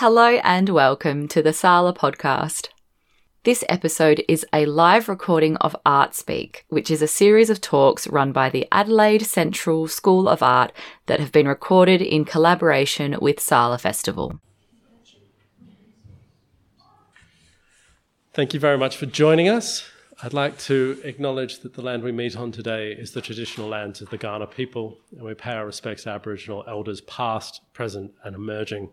Hello and welcome to the Sala podcast. This episode is a live recording of Art Speak, which is a series of talks run by the Adelaide Central School of Art that have been recorded in collaboration with Sala Festival. Thank you very much for joining us. I'd like to acknowledge that the land we meet on today is the traditional lands of the Kaurna people, and we pay our respects to Aboriginal elders past, present, and emerging.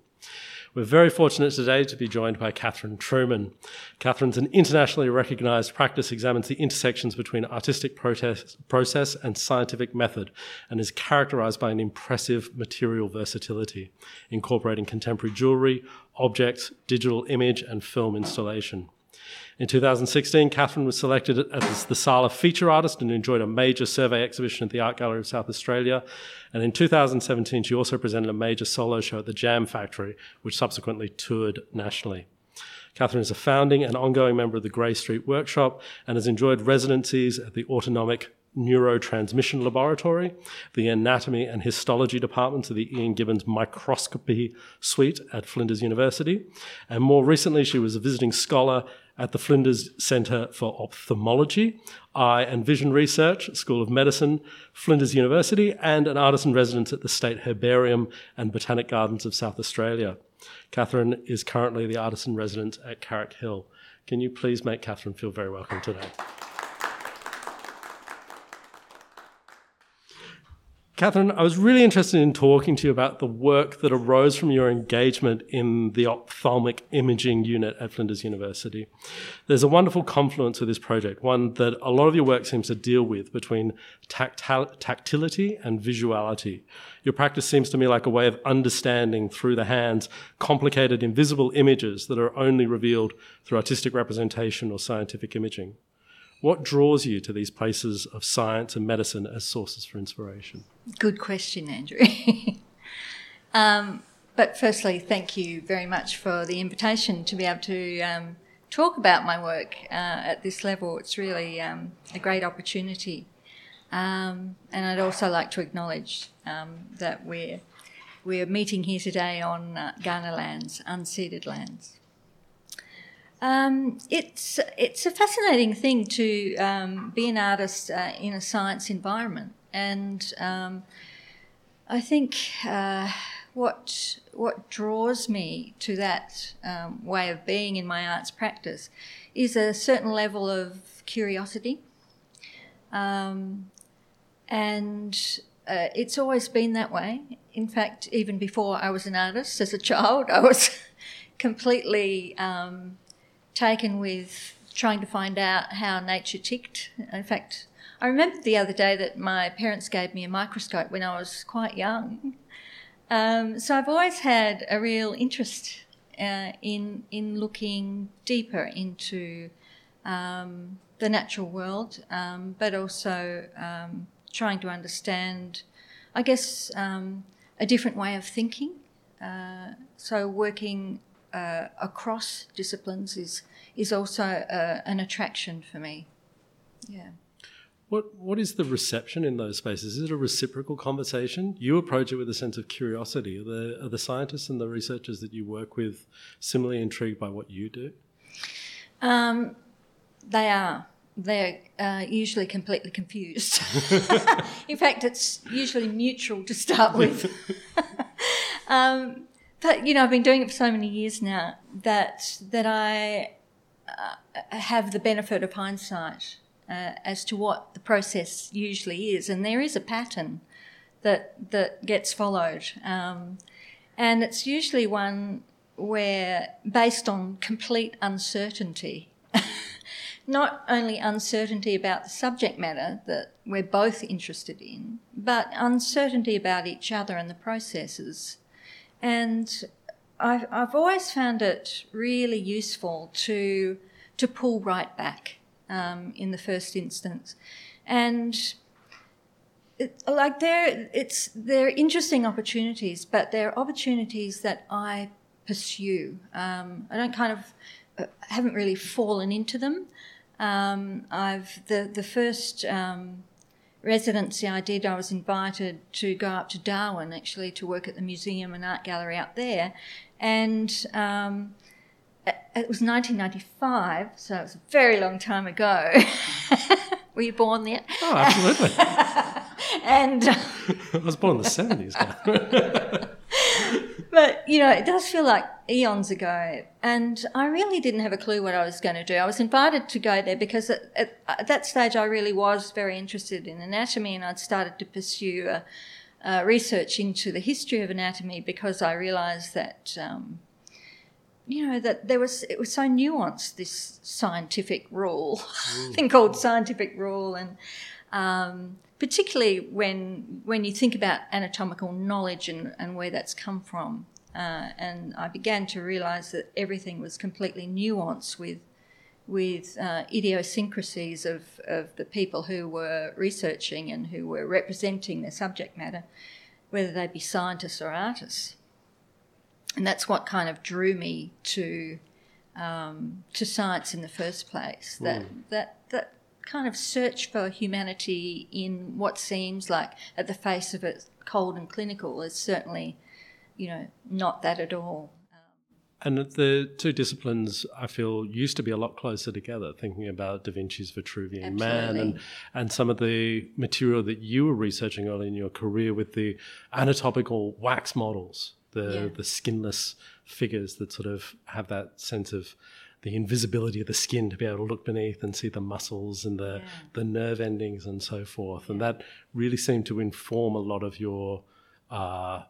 We're very fortunate today to be joined by Catherine Truman. Catherine's an internationally recognised practice, examines the intersections between artistic protest, process and scientific method, and is characterised by an impressive material versatility, incorporating contemporary jewellery, objects, digital image, and film installation. In 2016, Catherine was selected as the Sala feature artist and enjoyed a major survey exhibition at the Art Gallery of South Australia. And in 2017, she also presented a major solo show at the Jam Factory, which subsequently toured nationally. Catherine is a founding and ongoing member of the Grey Street Workshop and has enjoyed residencies at the Autonomic Neurotransmission Laboratory, the Anatomy and Histology Departments of the Ian Gibbins Microscopy Suite at Flinders University. And more recently, she was a visiting scholar at the Flinders Centre for Ophthalmology, Eye and Vision Research, School of Medicine, Flinders University, and an artist in residence at the State Herbarium and Botanic Gardens of South Australia. Catherine is currently the artist in residence at Carrick Hill. Can you please make Catherine feel very welcome today? Catherine, I was really interested in talking to you about the work that arose from your engagement in the ophthalmic imaging unit at Flinders University. There's a wonderful confluence with this project, one that a lot of your work seems to deal with between tactil- tactility and visuality. Your practice seems to me like a way of understanding through the hands complicated invisible images that are only revealed through artistic representation or scientific imaging. What draws you to these places of science and medicine as sources for inspiration? Good question, Andrew. um, but firstly, thank you very much for the invitation to be able to um, talk about my work uh, at this level. It's really um, a great opportunity. Um, and I'd also like to acknowledge um, that we're, we're meeting here today on uh, Kaurna lands, unceded lands. Um, it's it's a fascinating thing to um, be an artist uh, in a science environment, and um, I think uh, what what draws me to that um, way of being in my arts practice is a certain level of curiosity, um, and uh, it's always been that way. In fact, even before I was an artist, as a child, I was completely um, taken with trying to find out how nature ticked. In fact, I remember the other day that my parents gave me a microscope when I was quite young. Um, so I've always had a real interest uh, in in looking deeper into um, the natural world, um, but also um, trying to understand, I guess, um, a different way of thinking. Uh, so working uh, across disciplines is is also uh, an attraction for me. Yeah. What what is the reception in those spaces? Is it a reciprocal conversation? You approach it with a sense of curiosity. Are the are the scientists and the researchers that you work with similarly intrigued by what you do? Um, they are. They're uh, usually completely confused. in fact, it's usually mutual to start with. um, but you know, I've been doing it for so many years now that that I uh, have the benefit of hindsight uh, as to what the process usually is, and there is a pattern that that gets followed, um, and it's usually one where based on complete uncertainty. Not only uncertainty about the subject matter that we're both interested in, but uncertainty about each other and the processes and I've, I've always found it really useful to, to pull right back um, in the first instance. And it, like they're, it's, they're interesting opportunities, but they're opportunities that I pursue. Um, I don't kind of, uh, haven't really fallen into them. Um, I've, the, the first um, residency I did, I was invited to go up to Darwin actually to work at the museum and art gallery out there. And um, it was 1995, so it was a very long time ago. Were you born then? Oh, absolutely. and uh, I was born in the 70s. But you know, it does feel like eons ago, and I really didn't have a clue what I was going to do. I was invited to go there because at, at, at that stage I really was very interested in anatomy, and I'd started to pursue a, a research into the history of anatomy because I realised that. Um, you know that there was it was so nuanced this scientific rule thing called scientific rule and um, particularly when when you think about anatomical knowledge and, and where that's come from. Uh, and I began to realise that everything was completely nuanced with with uh, idiosyncrasies of, of the people who were researching and who were representing their subject matter, whether they be scientists or artists. And that's what kind of drew me to um, to science in the first place. That mm. that that kind of search for humanity in what seems like, at the face of it, cold and clinical is certainly, you know, not that at all. And the two disciplines, I feel, used to be a lot closer together, thinking about Da Vinci's Vitruvian Absolutely. Man and, and some of the material that you were researching early in your career with the anatomical wax models, the, yeah. the skinless figures that sort of have that sense of the invisibility of the skin to be able to look beneath and see the muscles and the, yeah. the nerve endings and so forth. Yeah. And that really seemed to inform a lot of your. Uh,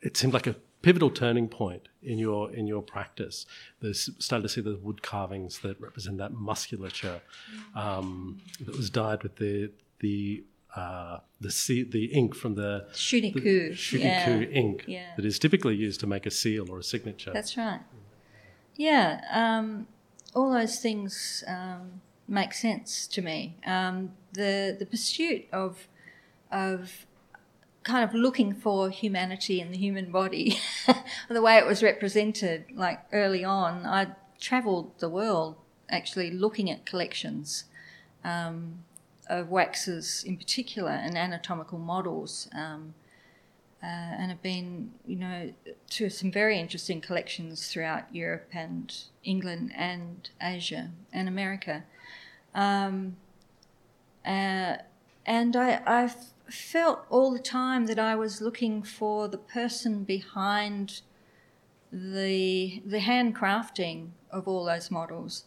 it seemed like a pivotal turning point in your in your practice. There's started to see the wood carvings that represent that musculature um, that was dyed with the the uh, the sea, the ink from the shuniku, shuniku yeah. ink yeah. that is typically used to make a seal or a signature. That's right. Yeah, um, all those things um, make sense to me. Um, the the pursuit of of kind of looking for humanity in the human body, the way it was represented, like early on, I travelled the world actually looking at collections um, of waxes in particular and anatomical models. Um, uh, and have been, you know, to some very interesting collections throughout Europe and England and Asia and America. Um, uh, and I, I felt all the time that I was looking for the person behind the the handcrafting of all those models.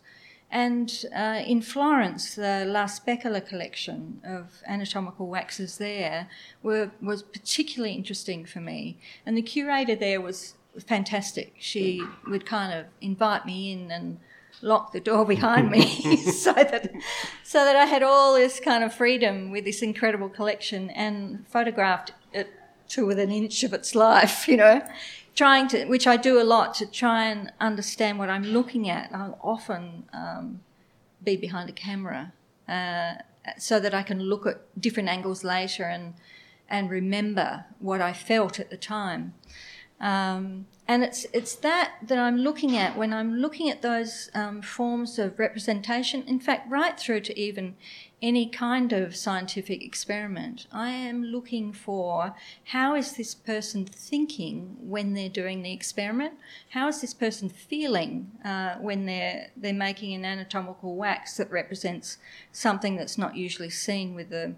And uh, in Florence, the La Specola collection of anatomical waxes there were, was particularly interesting for me. And the curator there was fantastic. She would kind of invite me in and lock the door behind me so that so that I had all this kind of freedom with this incredible collection and photographed it to within an inch of its life, you know trying to, which I do a lot, to try and understand what I'm looking at. I'll often um, be behind a camera uh, so that I can look at different angles later and and remember what I felt at the time. Um, and it's it's that that I'm looking at when I'm looking at those um, forms of representation. In fact, right through to even any kind of scientific experiment, I am looking for how is this person thinking when they're doing the experiment? How is this person feeling uh, when they're they're making an anatomical wax that represents something that's not usually seen with the,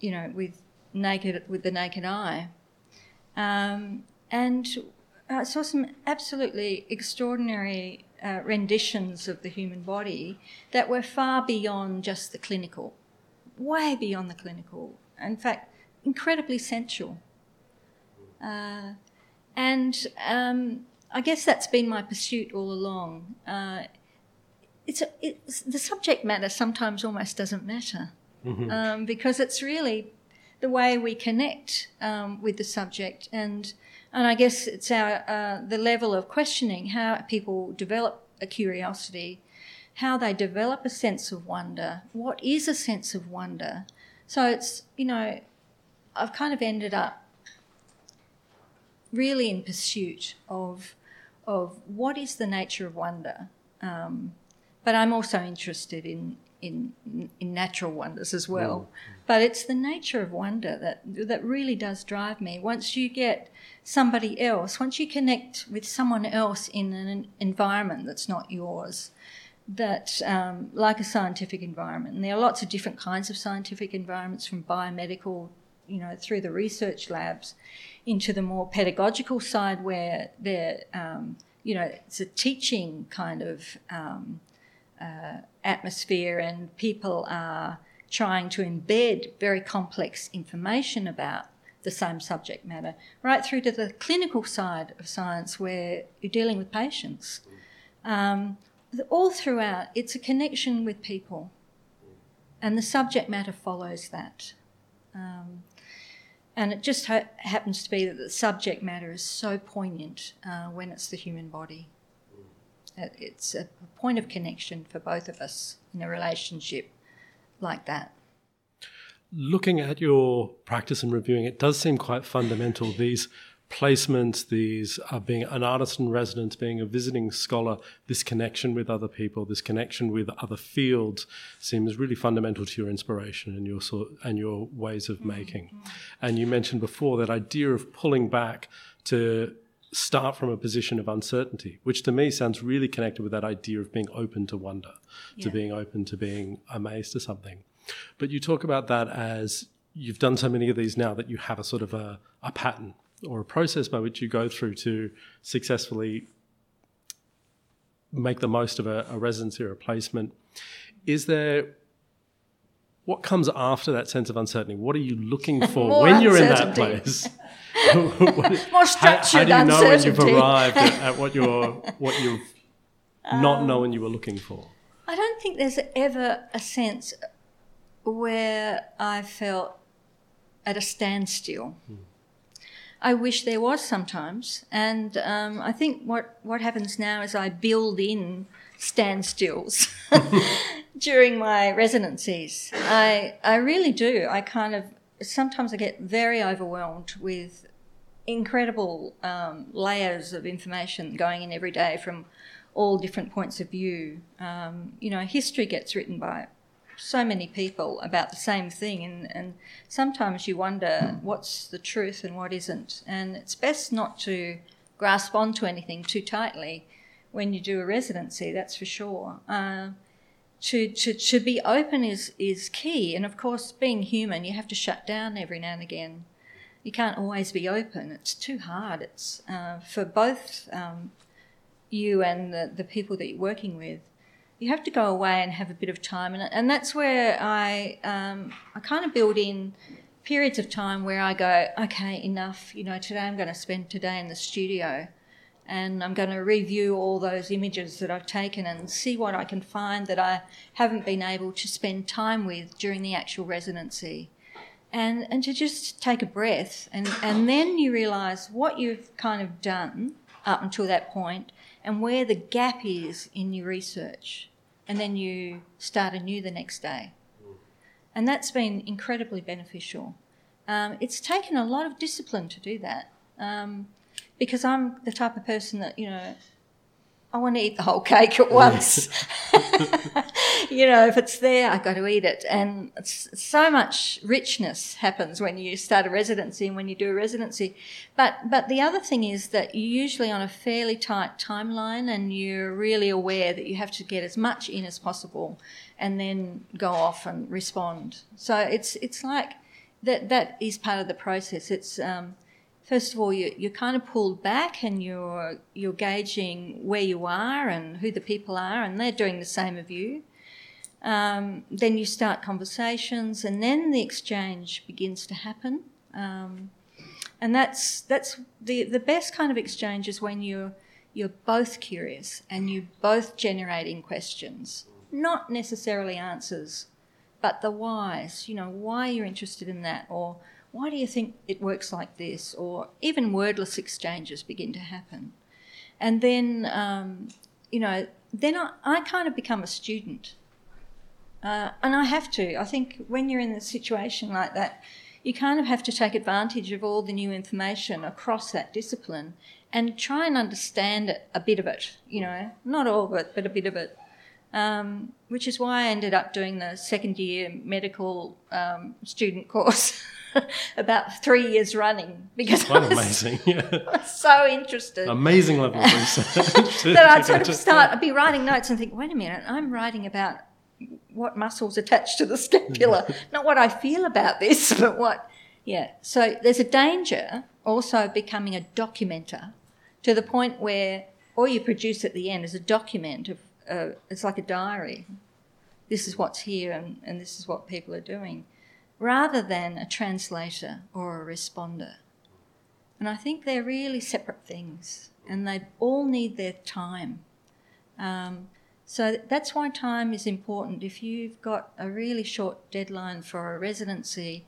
you know, with naked with the naked eye. Um, and I saw some absolutely extraordinary uh, renditions of the human body that were far beyond just the clinical, way beyond the clinical. In fact, incredibly sensual. Uh, and um, I guess that's been my pursuit all along. Uh, it's, a, it's, the subject matter sometimes almost doesn't matter mm-hmm. um, because it's really the way we connect um, with the subject and and I guess it's our uh, the level of questioning how people develop a curiosity, how they develop a sense of wonder. What is a sense of wonder? So it's you know, I've kind of ended up really in pursuit of of what is the nature of wonder. Um, but I'm also interested in in in natural wonders as well. Mm. But it's the nature of wonder that that really does drive me. Once you get somebody else, once you connect with someone else in an environment that's not yours, that um, like a scientific environment, and there are lots of different kinds of scientific environments from biomedical, you know, through the research labs, into the more pedagogical side where there, um, you know, it's a teaching kind of um, uh, atmosphere, and people are trying to embed very complex information about the same subject matter, right through to the clinical side of science where you're dealing with patients. Um, all throughout, it's a connection with people, and the subject matter follows that. Um, and it just ha- happens to be that the subject matter is so poignant uh, when it's the human body. It's a point of connection for both of us in a relationship like that. Looking at your practice and reviewing it does seem quite fundamental. These placements, these uh, being an artist in residence, being a visiting scholar, this connection with other people, this connection with other fields seems really fundamental to your inspiration and your sort and your ways of making. Mm-hmm. And you mentioned before that idea of pulling back to start from a position of uncertainty, which to me sounds really connected with that idea of being open to wonder, yeah. to being open to being amazed to something. But you talk about that as you've done so many of these now that you have a sort of a, a pattern or a process by which you go through to successfully make the most of a, a residency or a placement. Is there what comes after that sense of uncertainty? What are you looking for when you're in that place? More structured how, how do you know when you've arrived at, at what you're what you've um, not known you were looking for? I don't think there's ever a sense where I felt at a standstill. Hmm. I wish there was sometimes. And um, I think what, what happens now is I build in standstills during my residencies. I, I really do. I kind of, sometimes I get very overwhelmed with incredible um, layers of information going in every day from all different points of view. Um, you know, history gets written by so many people about the same thing, and, and sometimes you wonder what's the truth and what isn't. And it's best not to grasp onto anything too tightly when you do a residency, that's for sure. Uh, to, to, to be open is, is key, and of course, being human, you have to shut down every now and again. You can't always be open, it's too hard. It's uh, for both um, you and the, the people that you're working with you have to go away and have a bit of time, and and that's where I um, I kind of build in periods of time where I go, okay, enough. You know, today I'm going to spend today in the studio, and I'm going to review all those images that I've taken and see what I can find that I haven't been able to spend time with during the actual residency. And, and to just take a breath and, and then you realise what you've kind of done up until that point and where the gap is in your research. And then you start anew the next day. And that's been incredibly beneficial. Um, it's taken a lot of discipline to do that um, because I'm the type of person that, you know, I want to eat the whole cake at once. you know, if it's there, I've got to eat it. And so much richness happens when you start a residency and when you do a residency. But, but the other thing is that you're usually on a fairly tight timeline and you're really aware that you have to get as much in as possible and then go off and respond. So it's, it's like that, that is part of the process. It's, um, first of all, you, you're kind of pulled back and you're, you're gauging where you are and who the people are, and they're doing the same of you. Um, then you start conversations, and then the exchange begins to happen. Um, and that's that's the the best kind of exchange is when you're you're both curious and you're both generating questions, not necessarily answers, but the whys. You know why you're interested in that, or why do you think it works like this? Or even wordless exchanges begin to happen. And then, um, you know, then I, I, kind of become a student. Uh, and I have to. I think when you're in a situation like that, you kind of have to take advantage of all the new information across that discipline and try and understand it, a bit of it, you know, not all of it, but a bit of it. Um, which is why I ended up doing the second year medical um, student course about three years running because Quite I was, amazing. Yeah. I was so interested Amazing level of research. that I'd sort of start, I'd be writing notes and think, wait a minute, I'm writing about what muscles attach to the scapula, not what I feel about this, but what, yeah. So there's a danger also of becoming a documenter to the point where all you produce at the end is a document of, it's like a diary. This is what's here and, and this is what people are doing, rather than a translator or a responder. And I think they're really separate things and they all need their time. Um, so that's why time is important. If you've got a really short deadline for a residency,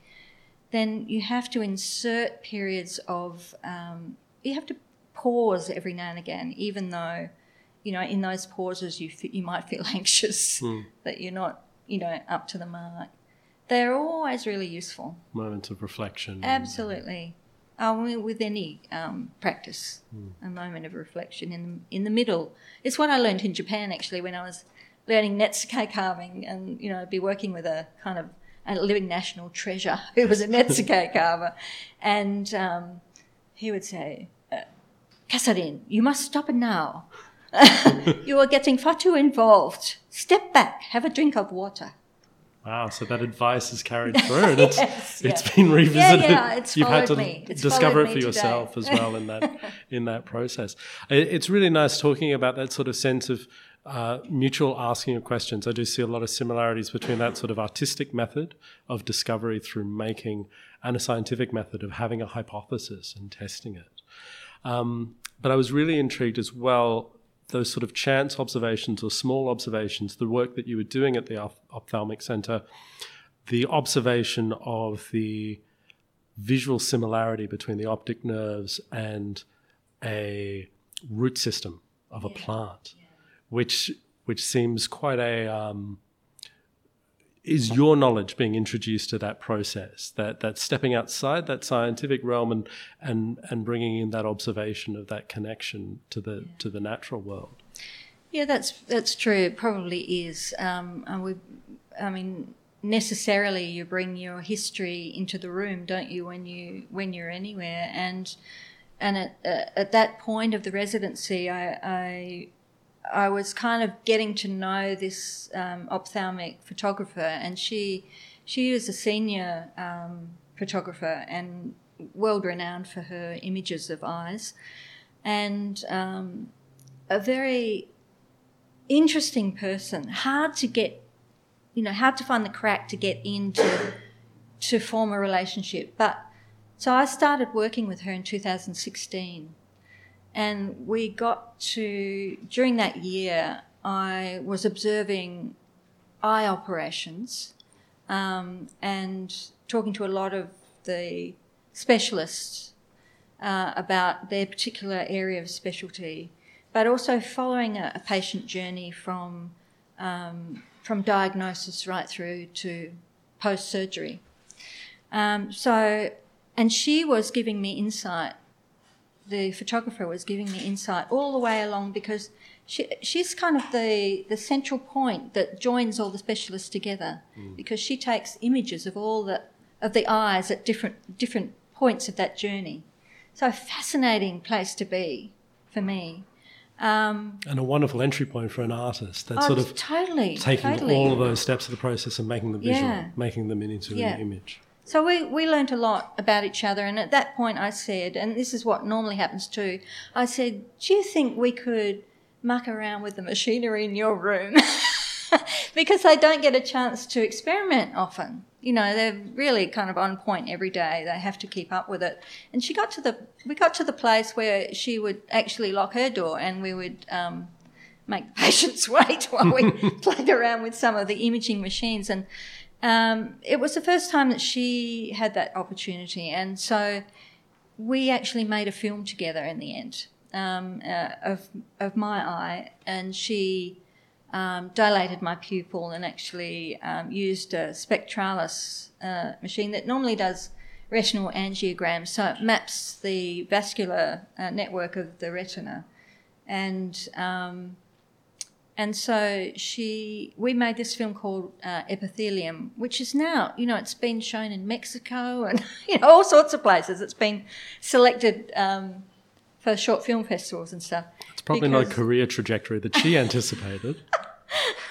then you have to insert periods of, um, you have to pause every now and again, even though, you know, in those pauses you, f- you might feel anxious that you're not, you know, up to the mark. They're always really useful. Moments of reflection. Absolutely. Mean, with any um, practice, a moment of reflection in the, in the middle. It's what I learned in Japan actually when I was learning netsuke carving, and you know, I'd be working with a kind of a living national treasure who was a netsuke carver, and um, he would say, uh, "Catherine, you must stop it now. you are getting far too involved. Step back. Have a drink of water." Wow, so that advice is carried through and it's Yes, it's yeah. been revisited. yeah, it's You've had to me. It's discover it for yourself as well in that in that process. It's really nice talking about that sort of sense of uh, mutual asking of questions. I do see a lot of similarities between that sort of artistic method of discovery through making and a scientific method of having a hypothesis and testing it. Um, but I was really intrigued as well those sort of chance observations or small observations, the work that you were doing at the oph- ophthalmic center, the observation of the visual similarity between the optic nerves and a root system of a plant, which which seems quite a um, is your knowledge being introduced to that process that that stepping outside that scientific realm and and and bringing in that observation of that connection to the to the natural world Yeah, that's that's true. It probably is. Um, and we, I mean, necessarily you bring your history into the room, don't you? When you when you're anywhere, and and at uh, at that point of the residency, I I, I was kind of getting to know this um, ophthalmic photographer, and she she was a senior um, photographer and world renowned for her images of eyes, and um, a very interesting person. Hard to get, you know, hard to find the crack to get into to form a relationship. But so I started working with her in 2016, and we got to during that year. I was observing eye operations um, and talking to a lot of the specialists uh, about their particular area of specialty, but also following a, a patient journey from um, from diagnosis right through to post surgery. Um, so, and she was giving me insight. The photographer was giving me insight all the way along because she, she's kind of the, the central point that joins all the specialists together because she takes images of all the of the eyes at different different points of that journey. So a fascinating place to be for me. Um, and a wonderful entry point for an artist that's oh, sort of totally taking totally. all of those steps of the process and making them visual Yeah. making them into Yeah. an image So we, we learnt a lot about each other, and at that point I said, and this is what normally happens too, I said, Do you think we could muck around with the machinery in your room? because they don't get a chance to experiment often. You know, they're really kind of on point every day. They have to keep up with it. And she got to the, we got to the place where she would actually lock her door and we would um, make the patients wait while we played around with some of the imaging machines. And um, it was the first time that she had that opportunity. And so we actually made a film together in the end um, uh, of, of my eye. And she um, dilated my pupil and actually um, used a spectralis uh, machine that normally does retinal angiograms. So it maps the vascular uh, network of the retina. And um, and so she, we made this film called uh, Epithelium, which is now, you know, it's been shown in Mexico and you know all sorts of places. It's been selected um, for short film festivals and stuff. It's probably not a career trajectory that she anticipated.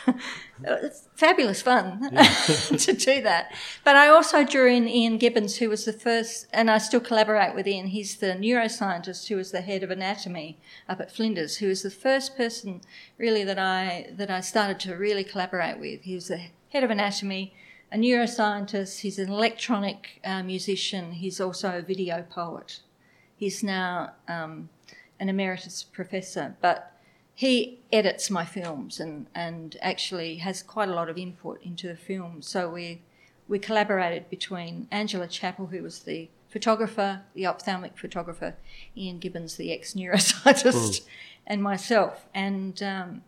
it's fabulous fun to do that. But I also drew in Ian Gibbins, who was the first, and I still collaborate with Ian. He's the neuroscientist who was the head of anatomy up at Flinders, who was the first person really that I that I started to really collaborate with. He was the head of anatomy, a neuroscientist. He's an electronic uh, musician. He's also a video poet. He's now um, an emeritus professor, but he edits my films and, and actually has quite a lot of input into the film. So we we collaborated between Angela Chappell, who was the photographer, the ophthalmic photographer, Ian Gibbins, the ex neuroscientist, mm. and myself. And um,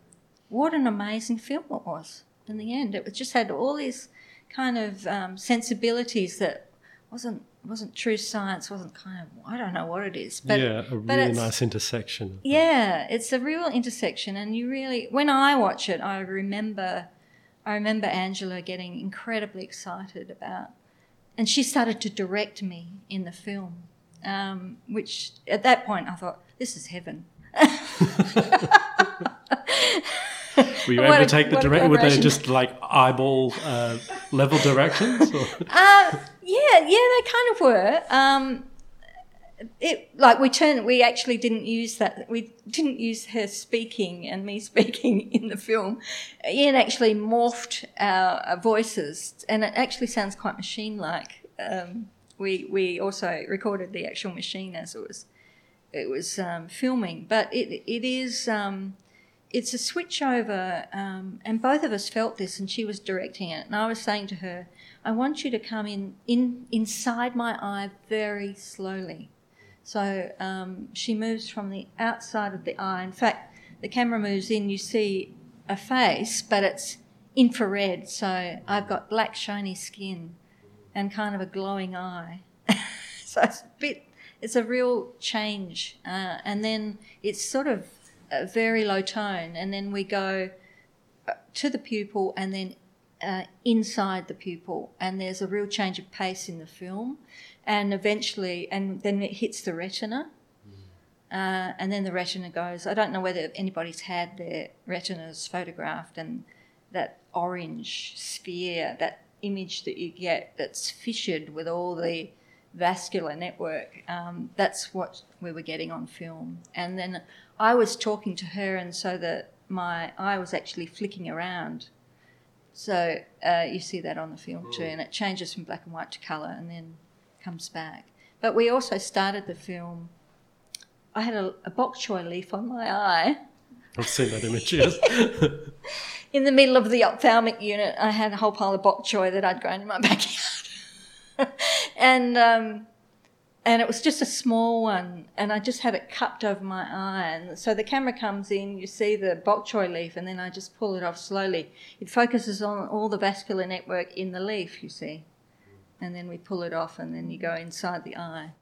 what an amazing film it was in the end. It just had all these kind of um, sensibilities that wasn't wasn't true science, wasn't kind of I don't know what it is, but yeah, a really nice intersection. Yeah, it's a real intersection, and you really when I watch it, I remember I remember Angela getting incredibly excited about, and she started to direct me in the film, um, which at that point I thought this is heaven. Were you able to take the direct? Were they just like eyeball uh, level directions? Uh, yeah, yeah, they kind of were. Um, it like we turned. We actually didn't use that. We didn't use her speaking and me speaking in the film. Ian actually morphed our, our voices, and it actually sounds quite machine-like. Um, we we also recorded the actual machine as it was it was um, filming, but it it is. Um, it's a switch over, um, and both of us felt this, and she was directing it. And I was saying to her, I want you to come in, in inside my eye very slowly. So um, she moves from the outside of the eye. In fact, the camera moves in, you see a face, but it's infrared. So I've got black, shiny skin and kind of a glowing eye. so it's a bit, it's a real change. Uh, and then it's sort of a very low tone, and then we go uh, to the pupil and then uh, inside the pupil, and there's a real change of pace in the film, and eventually, and then it hits the retina. Uh, and then the retina goes. I don't know whether anybody's had their retinas photographed and that orange sphere, that image that you get that's fissured with all the vascular network. Um, that's what we were getting on film. And then I was talking to her, and so that my eye was actually flicking around. So uh, you see that on the film too, and it changes from black and white to colour and then comes back. But we also started the film. I had a, a bok choy leaf on my eye. I've seen that image, yes. in the middle of the ophthalmic unit, I had a whole pile of bok choy that I'd grown in my backyard. and um, and it was just a small one, and I just had it cupped over my eye. And so the camera comes in, you see the bok choy leaf, and then I just pull it off slowly. It focuses on all the vascular network in the leaf, you see, and then we pull it off, and then you go inside the eye.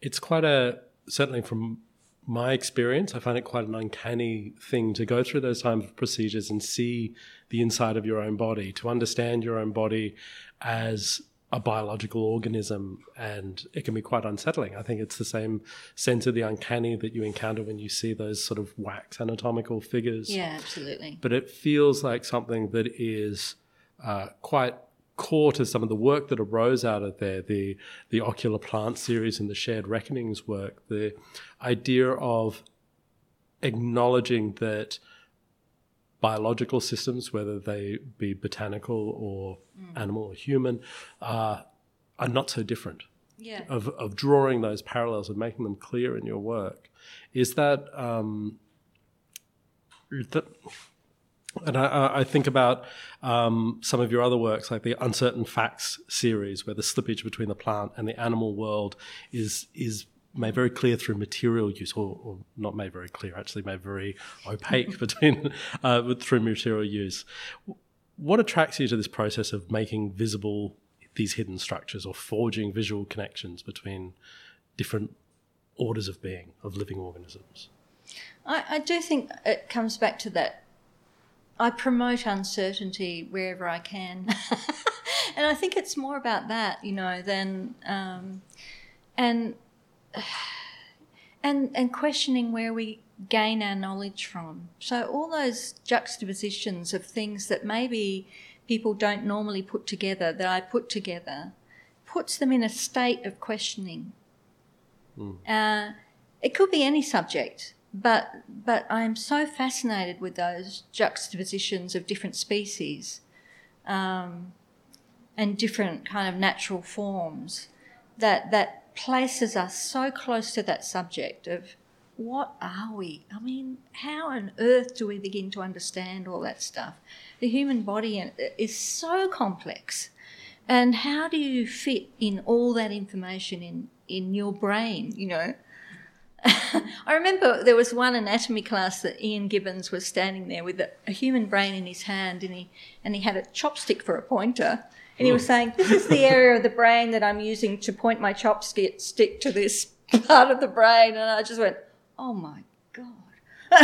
It's quite a certainly from my experience, I find it quite an uncanny thing to go through those type of procedures and see the inside of your own body, to understand your own body as a biological organism and it can be quite unsettling. I think it's the same sense of the uncanny that you encounter when you see those sort of wax anatomical figures. Yeah, absolutely. But it feels like something that is uh, quite core to some of the work that arose out of there the the ocular plant series and the shared reckonings work the idea of acknowledging that biological systems, whether they be botanical or mm. animal or human, uh, are not so different. Yeah. Of, of drawing those parallels and making them clear in your work. Is that, um, that and I, I, think about um, some of your other works, like the Uncertain Facts series, where the slippage between the plant and the animal world is is made very clear through material use, or, or, not made very clear, actually made very opaque between uh, through material use. What attracts you to this process of making visible these hidden structures or forging visual connections between different orders of being of living organisms? I, I do think it comes back to that I promote uncertainty wherever I can, and I think it's more about that, you know, than um, and and and questioning where we gain our knowledge from. So all those juxtapositions of things that maybe people don't normally put together that I put together puts them in a state of questioning. Mm. Uh, it could be any subject, but but I am so fascinated with those juxtapositions of different species um, and different kind of natural forms that that places us so close to that subject of what are we? I mean, how on earth do we begin to understand all that stuff? The human body uh, is so complex. And how do you fit in all that information in, in your brain, you know? I remember there was one anatomy class that Ian Gibbins was standing there with a, a, human brain in his hand and he, and he had a chopstick for a pointer. And he was saying, This is the area of the brain that I'm using to point my chopstick to this part of the brain. And I just went, oh my God.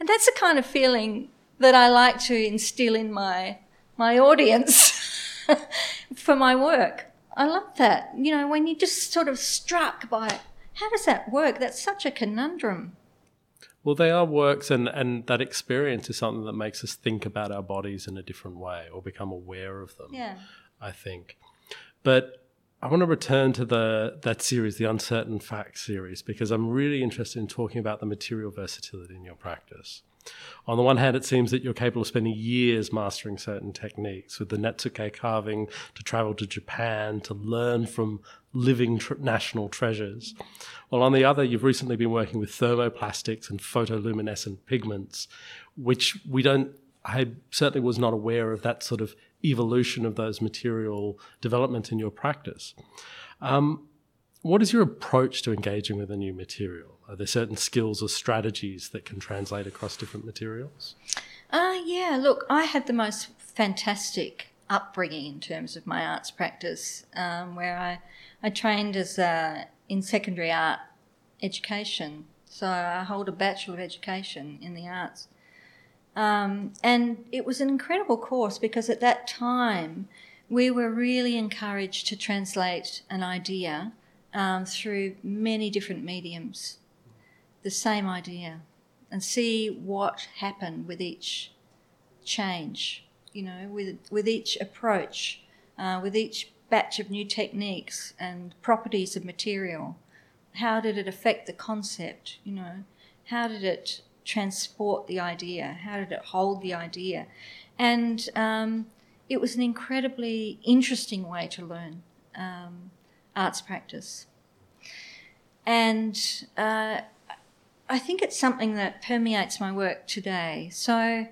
and that's the kind of feeling that I like to instill in my, my audience for my work. I love that. You know, when you're just sort of struck by how does that work? That's such a conundrum. Well, they are works, and, and that experience is something that makes us think about our bodies in a different way or become aware of them. Yeah. I think. But I want to return to the that series, the Uncertain Facts series, because I'm really interested in talking about the material versatility in your practice. On the one hand, it seems that you're capable of spending years mastering certain techniques, with the netsuke carving, to travel to Japan, to learn from living tr- national treasures. While on the other, you've recently been working with thermoplastics and photoluminescent pigments, which we don't, I certainly was not aware of that sort of evolution of those material development in your practice. Um, what is your approach to engaging with a new material? Are there certain skills or strategies that can translate across different materials? Uh, yeah, look, I had the most fantastic upbringing in terms of my arts practice, um, where I, I trained as a, in secondary art education. So I hold a Bachelor of Education in the arts. Um, and it was an incredible course because at that time we were really encouraged to translate an idea um, through many different mediums, the same idea, and see what happened with each change, you know, with, with each approach, uh, with each batch of new techniques and properties of material. How did it affect the concept, you know? How did it transport the idea? How did it hold the idea? And um, it was an incredibly interesting way to learn um, arts practice. And uh, I think it's something that permeates my work today. So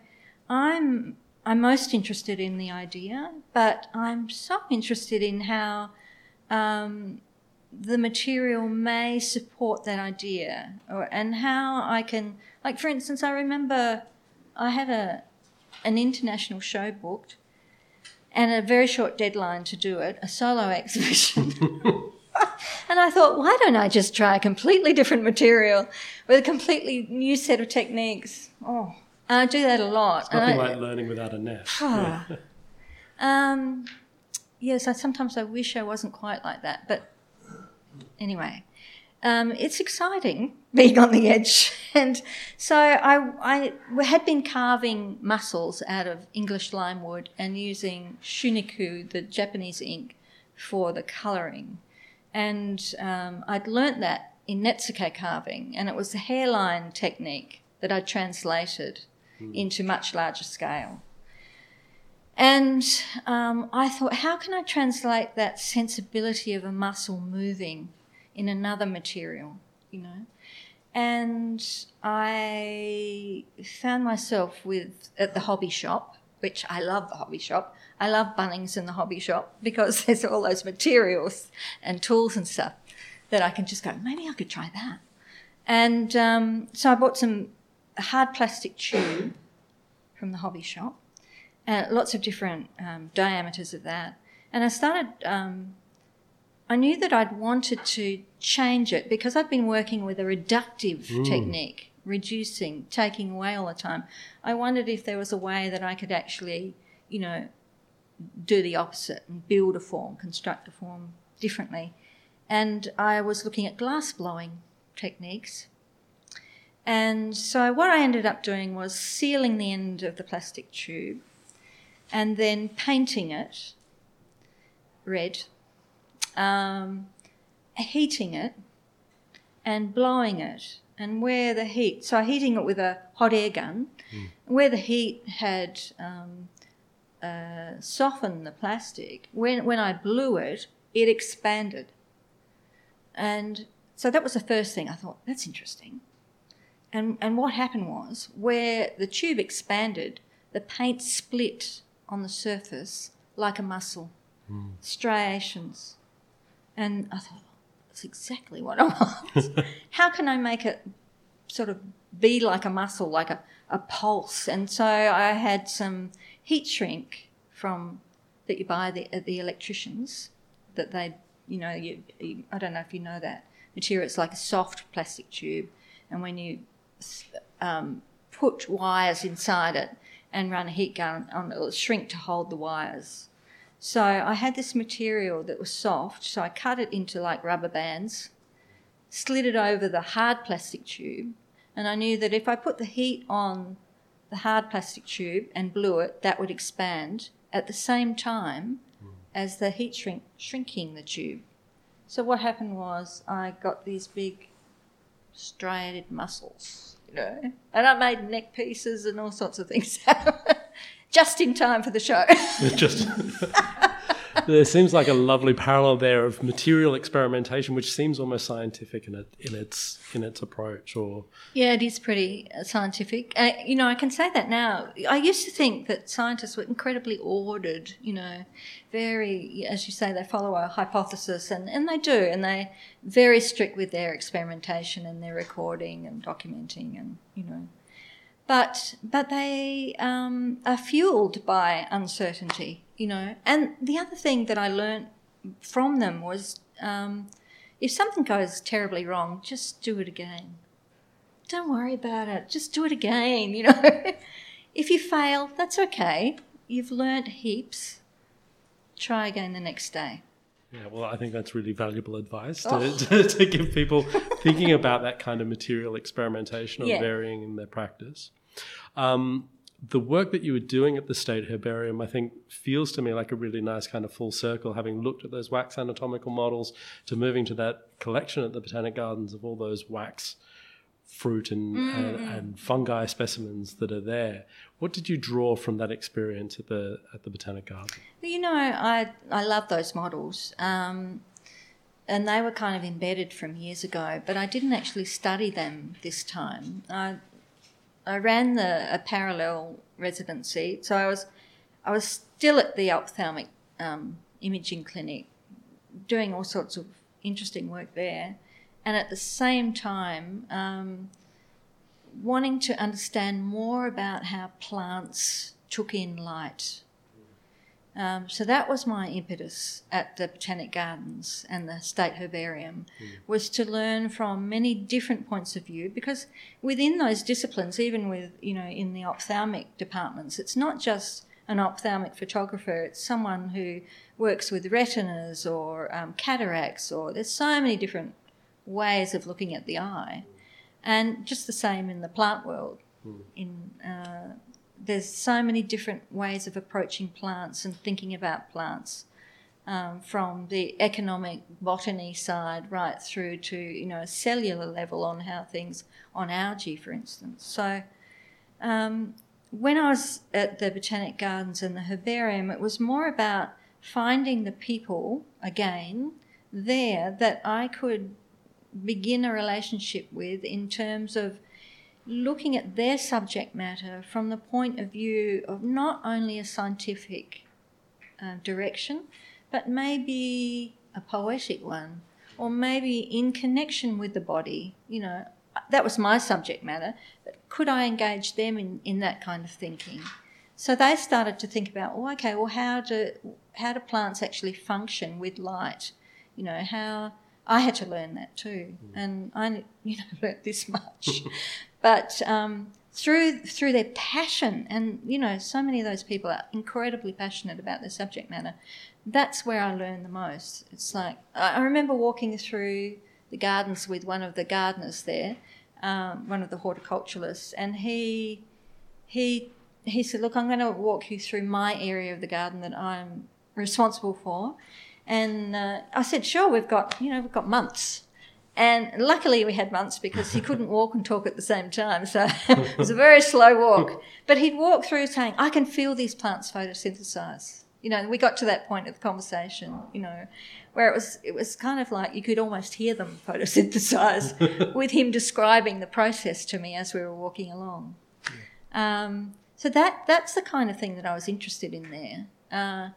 I'm I'm most interested in the idea, but I'm so interested in how um, the material may support that idea, or and how I can, like for instance, I remember I had a an international show booked, and a very short deadline to do it, a solo exhibition. and I thought, why don't I just try a completely different material with a completely new set of techniques? Oh, I do that a lot. It's nothing I, like learning without a net. yeah. um, yes, I sometimes I wish I wasn't quite like that, but anyway, um, it's exciting being on the edge. And so I, I had been carving mussels out of English lime wood and using shuniku, the Japanese ink, for the colouring. And um, I'd learnt that in netsuke carving, and it was the hairline technique that I translated mm. into much larger scale. And um, I thought, how can I translate that sensibility of a muscle moving in another material, you know. And I found myself with at the hobby shop, which I love the hobby shop. I love Bunnings in the hobby shop because there's all those materials and tools and stuff that I can just go, maybe I could try that. And um, so I bought some hard plastic tube from the hobby shop, and lots of different um, diameters of that. And I started um, I knew that I'd wanted to change it because I'd been working with a reductive technique, reducing, taking away all the time. I wondered if there was a way that I could actually, you know, do the opposite and build a form, construct a form differently. And I was looking at glass blowing techniques. And so what I ended up doing was sealing the end of the plastic tube and then painting it red, um, heating it, and blowing it. And where the heat, so heating it with a hot air gun, where the heat had um, uh, softened the plastic, when, when I blew it, it expanded. And so that was the first thing I thought, that's interesting. And, and what happened was, where the tube expanded, the paint split on the surface like a muscle, striations. And I thought, that's exactly what I want. How can I make it sort of be like a muscle, like a, a pulse? And so I had some heat shrink from that you buy the, at the electricians that they, you know, you, you, I don't know if you know that material. It's like a soft plastic tube, and when you um, put wires inside it and run a heat gun on it, it'll shrink to hold the wires. So I had this material that was soft, so I cut it into like rubber bands, slid it over the hard plastic tube, and I knew that if I put the heat on the hard plastic tube and blew it, that would expand at the same time hmm. as the heat shrink shrinking the tube. So what happened was I got these big striated muscles, you know, and I made neck pieces and all sorts of things just in time for the show. Just there seems like a lovely parallel there of material experimentation, which seems almost scientific in it in its in its approach. Or Yeah, it is pretty uh, scientific. Uh, you know, I can say that now. I used to think that scientists were incredibly ordered, you know, very, as you say, they follow a hypothesis, and, and they do, and they're very strict with their experimentation and their recording and documenting, and, you know. But, but they um, are fueled by uncertainty, you know. And the other thing that I learned from them was um, if something goes terribly wrong, just do it again don't worry about it. Just do it again, you know. if you fail, that's okay. You've learnt heaps. Try again the next day. Yeah, well, I think that's really valuable advice to, Oh. to, to give people thinking about that kind of material experimentation or Yeah. varying in their practice. Um, the work that you were doing at the State Herbarium, I think, feels to me like a really nice kind of full circle, having looked at those wax anatomical models to moving to that collection at the Botanic Gardens of all those wax fruit and, and, and fungi specimens that are there. What did you draw from that experience at the at the Botanic Garden? You know, I I love those models, um, and they were kind of embedded from years ago. But I didn't actually study them this time. I I ran the a parallel residency, so I was I was still at the ophthalmic um, imaging clinic, doing all sorts of interesting work there, and at the same time. Um, wanting to understand more about how plants took in light. Um, so that was my impetus at the Botanic Gardens and the State Herbarium, was to learn from many different points of view. Because within those disciplines, even with you know in the ophthalmic departments, it's not just an ophthalmic photographer; it's someone who works with retinas or um, cataracts, or there's so many different ways of looking at the eye, and just the same in the plant world. In uh, there's so many different ways of approaching plants and thinking about plants, um, from the economic botany side right through to you know a cellular level on how things on algae, for instance. So. Um, when I was at the Botanic Gardens and the Herbarium, it was more about finding the people again there that I could begin a relationship with in terms of looking at their subject matter from the point of view of not only a scientific uh, direction, but maybe a poetic one, or maybe in connection with the body. You know, that was my subject matter, but could I engage them in, in that kind of thinking? So they started to think about, oh, okay, well, how do how do plants actually function with light You know how I had to learn that too, and I you know learnt this much, but um, through through their passion, and you know so many of those people are incredibly passionate about their subject matter. That's where I learn the most. It's like I remember walking through the gardens with one of the gardeners there, um, one of the horticulturalists, and he he he said, "Look, I'm going to walk you through my area of the garden that I'm responsible for." And uh, I said, "Sure, we've got you know we've got months." And luckily, we had months because he couldn't walk and talk at the same time. So it was a very slow walk. But he'd walk through saying, I can feel these plants photosynthesize. You know, we got to that point of the conversation, you know, where it was it was kind of like you could almost hear them photosynthesize with him describing the process to me as we were walking along. Um, so that that's the kind of thing that I was interested in there. Uh,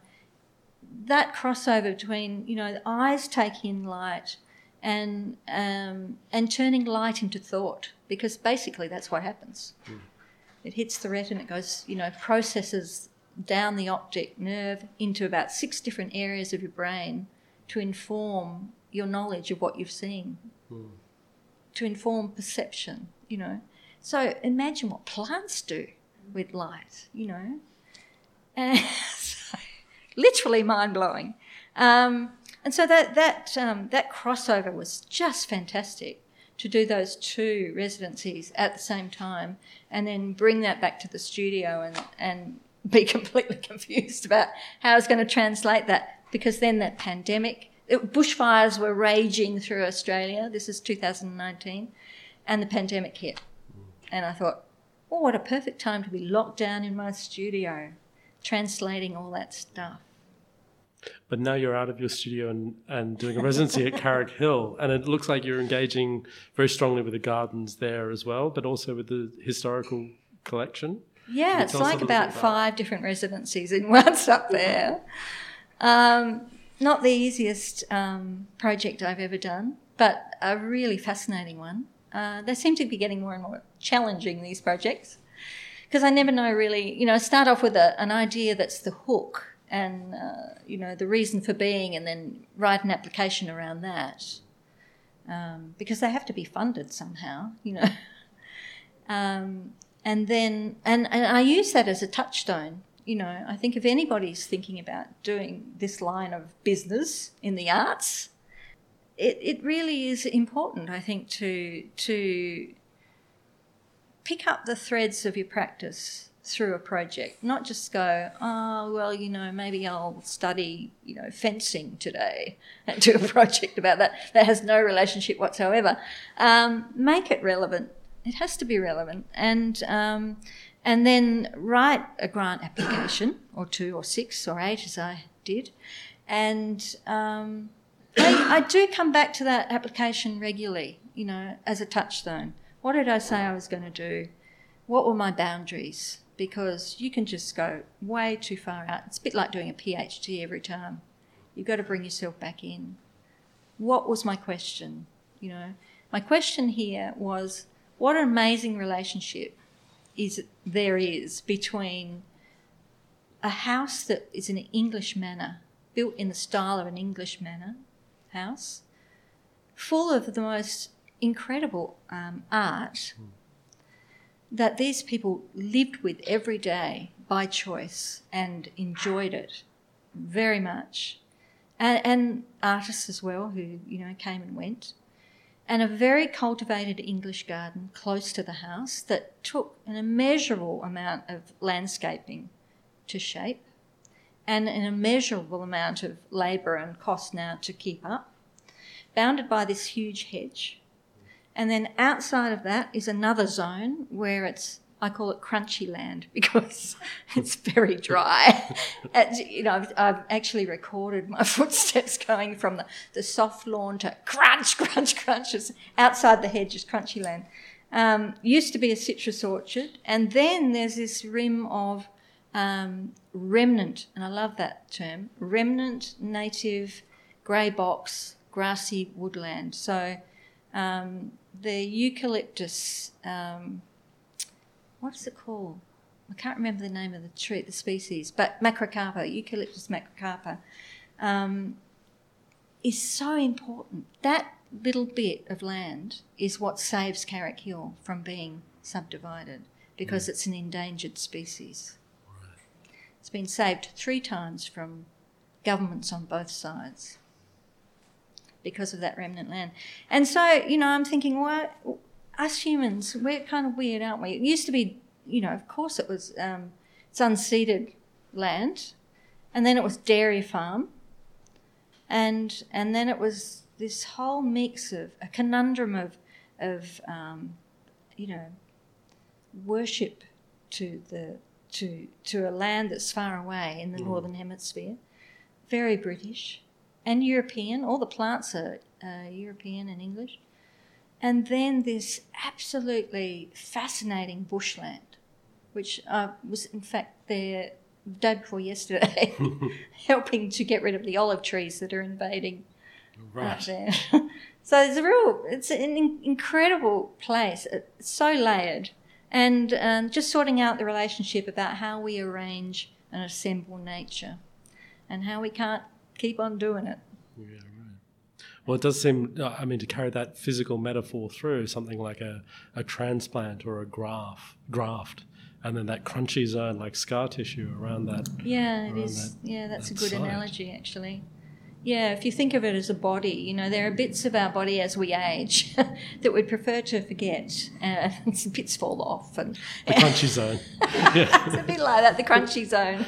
that crossover between you know the eyes taking in light and um, and turning light into thought because basically that's what happens. Mm. It hits the retina, it goes you know processes down the optic nerve into about six different areas of your brain to inform your knowledge of what you've seen, mm. to inform perception. You know, so imagine what plants do with light. You know, and literally mind blowing. Um, and so that that um, that crossover was just fantastic to do those two residencies at the same time, and then bring that back to the studio and and be completely confused about how I was going to translate that because then that pandemic, it, bushfires were raging through Australia. This is 2019, and the pandemic hit, and I thought, oh, what a perfect time to be locked down in my studio, translating all that stuff. But now you're out of your studio and, and doing a residency at Carrick Hill, and it looks like you're engaging very strongly with the gardens there as well, but also with the historical collection. Yeah, it's like about, about five different residencies in once up there. Um, not the easiest um, project I've ever done, but a really fascinating one. Uh, they seem to be getting more and more challenging, these projects, because I never know really, you know, I start off with a, an idea that's the hook and uh, you know the reason for being, and then write an application around that, um, because they have to be funded somehow, you know. um, and then, and, and I use that as a touchstone. You know, I think if anybody's thinking about doing this line of business in the arts, it, it really is important, I think, to to pick up the threads of your practice through a project, not just go, oh, well, you know, maybe I'll study, you know, fencing today and do a project about that. That has no relationship whatsoever. Um, make it relevant. It has to be relevant. And, um, and then write a grant application or two or six or eight, as I did. And um, I, I do come back to that application regularly, you know, as a touchstone. What did I say I was going to do? What were my boundaries? Because you can just go way too far out. It's a bit like doing a PhD every time. You've got to bring yourself back in. What was my question? You know, my question here was what an amazing relationship is there is between a house that is in an English manor, built in the style of an English manor house, full of the most incredible um, art. Mm that these people lived with every day by choice and enjoyed it very much. And, and, artists as well who, you know, came and went. And a very cultivated English garden close to the house that took an immeasurable amount of landscaping to shape and an immeasurable amount of labour and cost now to keep up, bounded by this huge hedge and then outside of that is another zone where it's I call it crunchy land because it's very dry. you know, I've, I've, actually recorded my footsteps going from the, the soft lawn to crunch, crunch, crunch. It's outside the hedge is crunchy land. Um, used to be a citrus orchard, and then there's this rim of um, remnant, and I love that term remnant native grey box grassy woodland. So um, the eucalyptus, um, what is it called? I can't remember the name of the tree, the species, but macrocarpa, eucalyptus macrocarpa. Um, is so important. That little bit of land is what saves Carrick Hill from being subdivided because mm. it's an endangered species. Right. It's been saved three times from governments on both sides because of that remnant land. And so, you know, I'm thinking, well, us humans, we're kind of weird, aren't we? It used to be, you know, of course it was, um, it's unceded land, and then it was dairy farm, and and then it was this whole mix of a conundrum of of um, you know worship to the to to a land that's far away in the mm. northern hemisphere, very British and European. All the plants are uh, European and English, and then this absolutely fascinating bushland, which uh, was in fact there the day before yesterday, helping to get rid of the olive trees that are invading right. there. so it's a real, it's an incredible place. It's so layered, and um, just sorting out the relationship about how we arrange and assemble nature, and how we can't keep on doing it. Yeah, right. Well, it does seem, I mean, to carry that physical metaphor through something like a, a transplant or a graft, graft and then that crunchy zone like scar tissue around that. Yeah, it is. That, yeah, that's that a good site. analogy actually. Yeah, if you think of it as a body, you know, there are bits of our body as we age that we'd prefer to forget, and some bits fall off. And the crunchy zone. Yeah. it's a bit like that, the crunchy zone.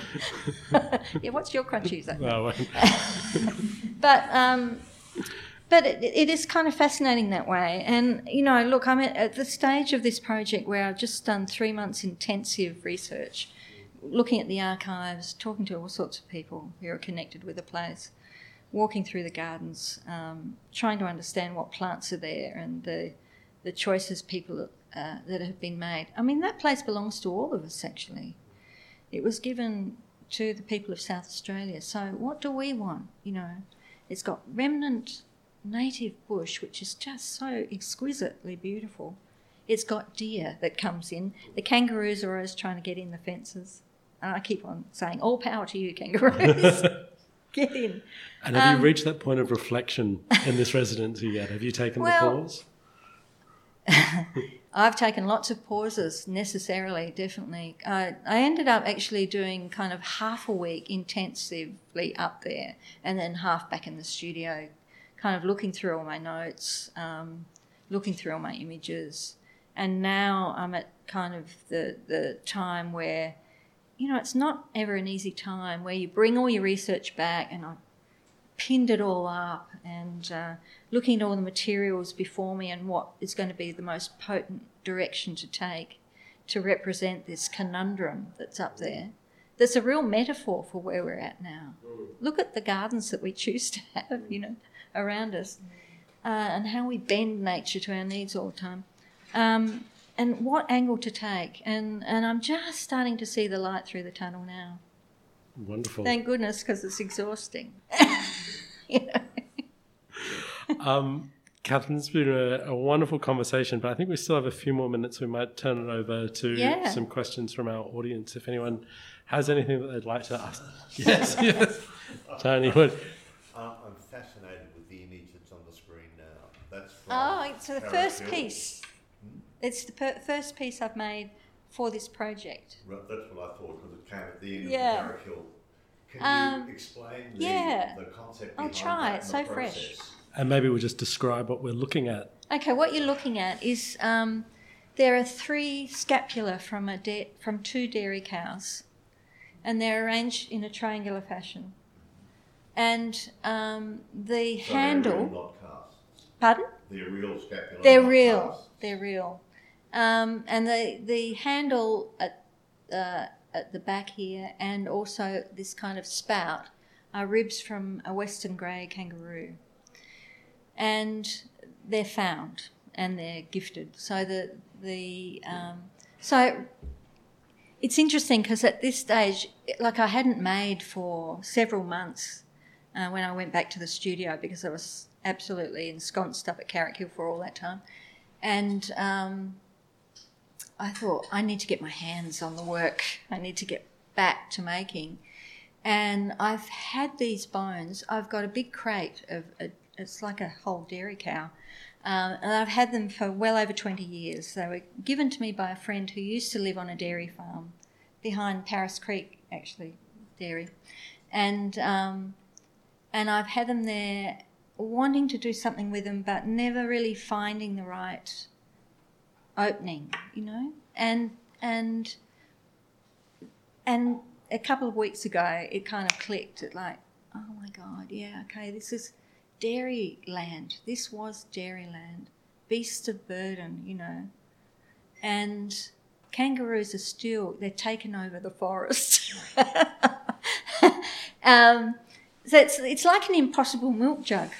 yeah, what's your crunchy zone? Well, but um, but it, it is kind of fascinating that way. And, you know, look, I'm at the stage of this project where I've just done three months intensive research, looking at the archives, talking to all sorts of people who are connected with the place, walking through the gardens, um, trying to understand what plants are there and the, the choices people uh, that have been made. I mean, that place belongs to all of us, actually. It was given to the people of South Australia. So, what do we want? You know, it's got remnant native bush, which is just so exquisitely beautiful. It's got deer that comes in. The kangaroos are always trying to get in the fences. And I keep on saying, all power to you, kangaroos. get in. And have um, you reached that point of reflection in this residency yet? Have you taken well, the pause? I've taken lots of pauses necessarily, definitely. I ended up actually doing kind of half a week intensively up there and then half back in the studio kind of looking through all my notes, um, looking through all my images, and now I'm at kind of the the time where, you know, it's not ever an easy time where you bring all your research back, and I pinned it all up and uh, looking at all the materials before me and what is going to be the most potent direction to take to represent this conundrum that's up there. There's a real metaphor for where we're at now. Look at the gardens that we choose to have, you know around us, uh, and how we bend nature to our needs all the time, um, and what angle to take. And, and I'm just starting to see the light through the tunnel now. Wonderful. Thank goodness, because it's exhausting. um, Catherine, it's been a, a, wonderful conversation, but I think we still have a few more minutes. We might turn it over to yeah. some questions from our audience. If anyone has anything that they'd like to ask. Yes, yes. Tony, what? Uh, I'm fascinated with the image that's on the screen now. That's from Oh, so the first piece. It's the per- first piece I've made for this project. Right, that's what I thought because it came at the end yeah. of the Carrick Hill. Can um, you explain the, yeah. the concept I'll try. It's so fresh. And maybe we'll just describe what we're looking at. Okay, what you're looking at is um, there are three scapula from a de- from two dairy cows, and they're arranged in a triangular fashion. And um, the so handle. Pardon? They're real scapular. They're real. They're real. Um, and the the handle at uh, at the back here, and also this kind of spout, are ribs from a western grey kangaroo, and they're found and they're gifted. So the the um, so it's interesting because at this stage, like I hadn't made for several months uh, when I went back to the studio because I was absolutely ensconced up at Carrick Hill for all that time. And um, I thought, I need to get my hands on the work. I need to get back to making. and I've had these bones. I've got a big crate of a, it's like a whole dairy cow. Um, and I've had them for well over 20 years. They were given to me by a friend who used to live on a dairy farm behind Paris Creek, actually, dairy. And, um, and I've had them there wanting to do something with them, but never really finding the right opening, you know? And, and, and a couple of weeks ago, it kind of clicked. It like, oh my God, yeah, okay, this is dairy land. This was dairy land. Beasts of burden, you know. And kangaroos are still, they're taken over the forest. um, so it's, it's like an impossible milk jug.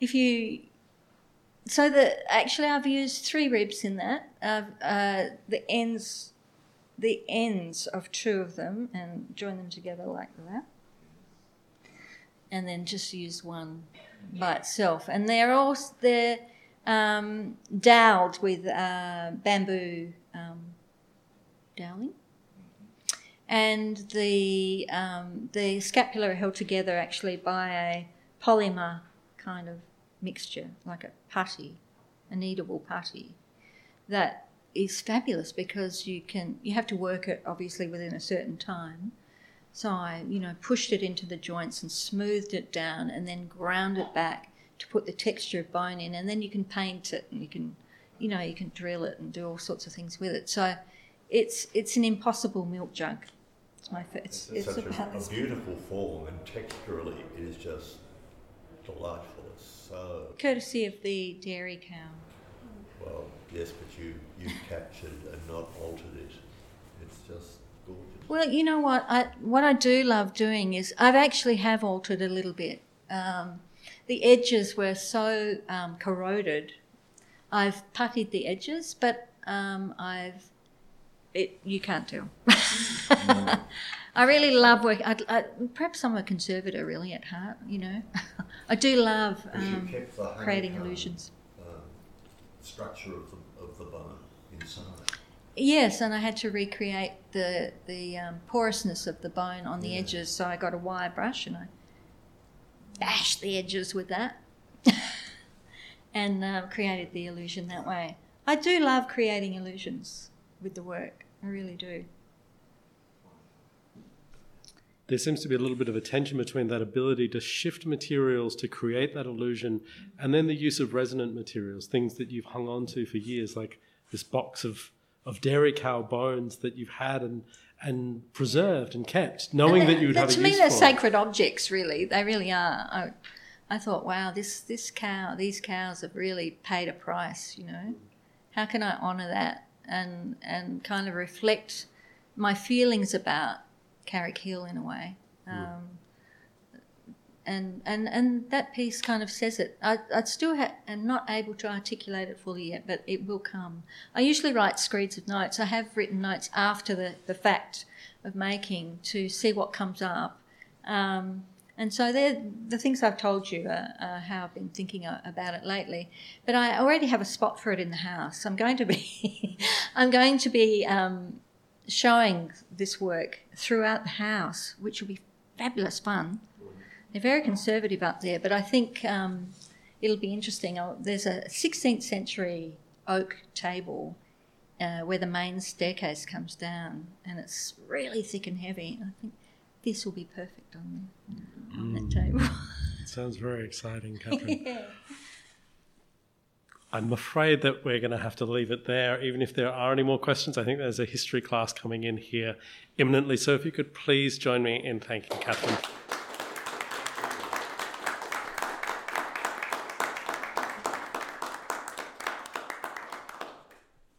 If you, so the actually I've used three ribs in that. Uh, the ends the ends of two of them and join them together like that. And then just use one by itself. And they're all they're um, doweled with uh, bamboo um, doweling. And the um, the scapula are held together actually by a polymer kind of mixture, like a putty, a kneadable putty, that is fabulous because you can you have to work it obviously within a certain time. So I, you know, pushed it into the joints and smoothed it down and then ground it back to put the texture of bone in and then you can paint it and you can you know, you can drill it and do all sorts of things with it. So it's it's an impossible milk jug. It's my it's, it's, it's such a, a, beautiful form and texturally it is just delightful. So courtesy of the dairy cow. Well, yes, but you you captured and not altered it. It's just gorgeous. Well, you know what I what I do love doing is I've actually have altered a little bit. Um, the edges were so um, corroded. I've puttied the edges, but um, I've it you can't tell. no. I really love work. I, I, perhaps I'm a conservator, really, at heart. You know, I do love um, creating illusions structure of the, of the bone inside. Yes, and I had to recreate the the um, porousness of the bone on the edges. So I got a wire brush and I bashed the edges with that, and uh, created the illusion that way. I do love creating illusions with the work. I really do there seems to be a little bit of a tension between that ability to shift materials to create that illusion and then the use of resonant materials, things that you've hung on to for years, like this box of, of dairy cow bones that you've had and and preserved and kept, knowing and that you would have a to me they're sacred objects. Really, they really are. I, I thought, wow, this this cow, these cows have really paid a price. You know, how can I honour that and and kind of reflect my feelings about Carrick Hill in a way. Um, and, and, and that piece kind of says it. I, I still ha- am not able to articulate it fully yet, but it will come. I usually write screeds of notes. I have written notes after the, the fact of making to see what comes up. Um, and so the things I've told you are, uh, how I've been thinking about it lately. But I already have a spot for it in the house. I'm going to be, I'm going to be um, showing this work throughout the house, which will be fabulous fun. They're very conservative up there, but I think um, it'll be interesting. Oh, there's a 16th century oak table uh, where the main staircase comes down, and it's really thick and heavy. I think this will be perfect on, the, on that table. sounds very exciting, Catherine. yeah. I'm afraid that we're going to have to leave it there. Even if there are any more questions, I think there's a history class coming in here imminently. So if you could please join me in thanking Catherine.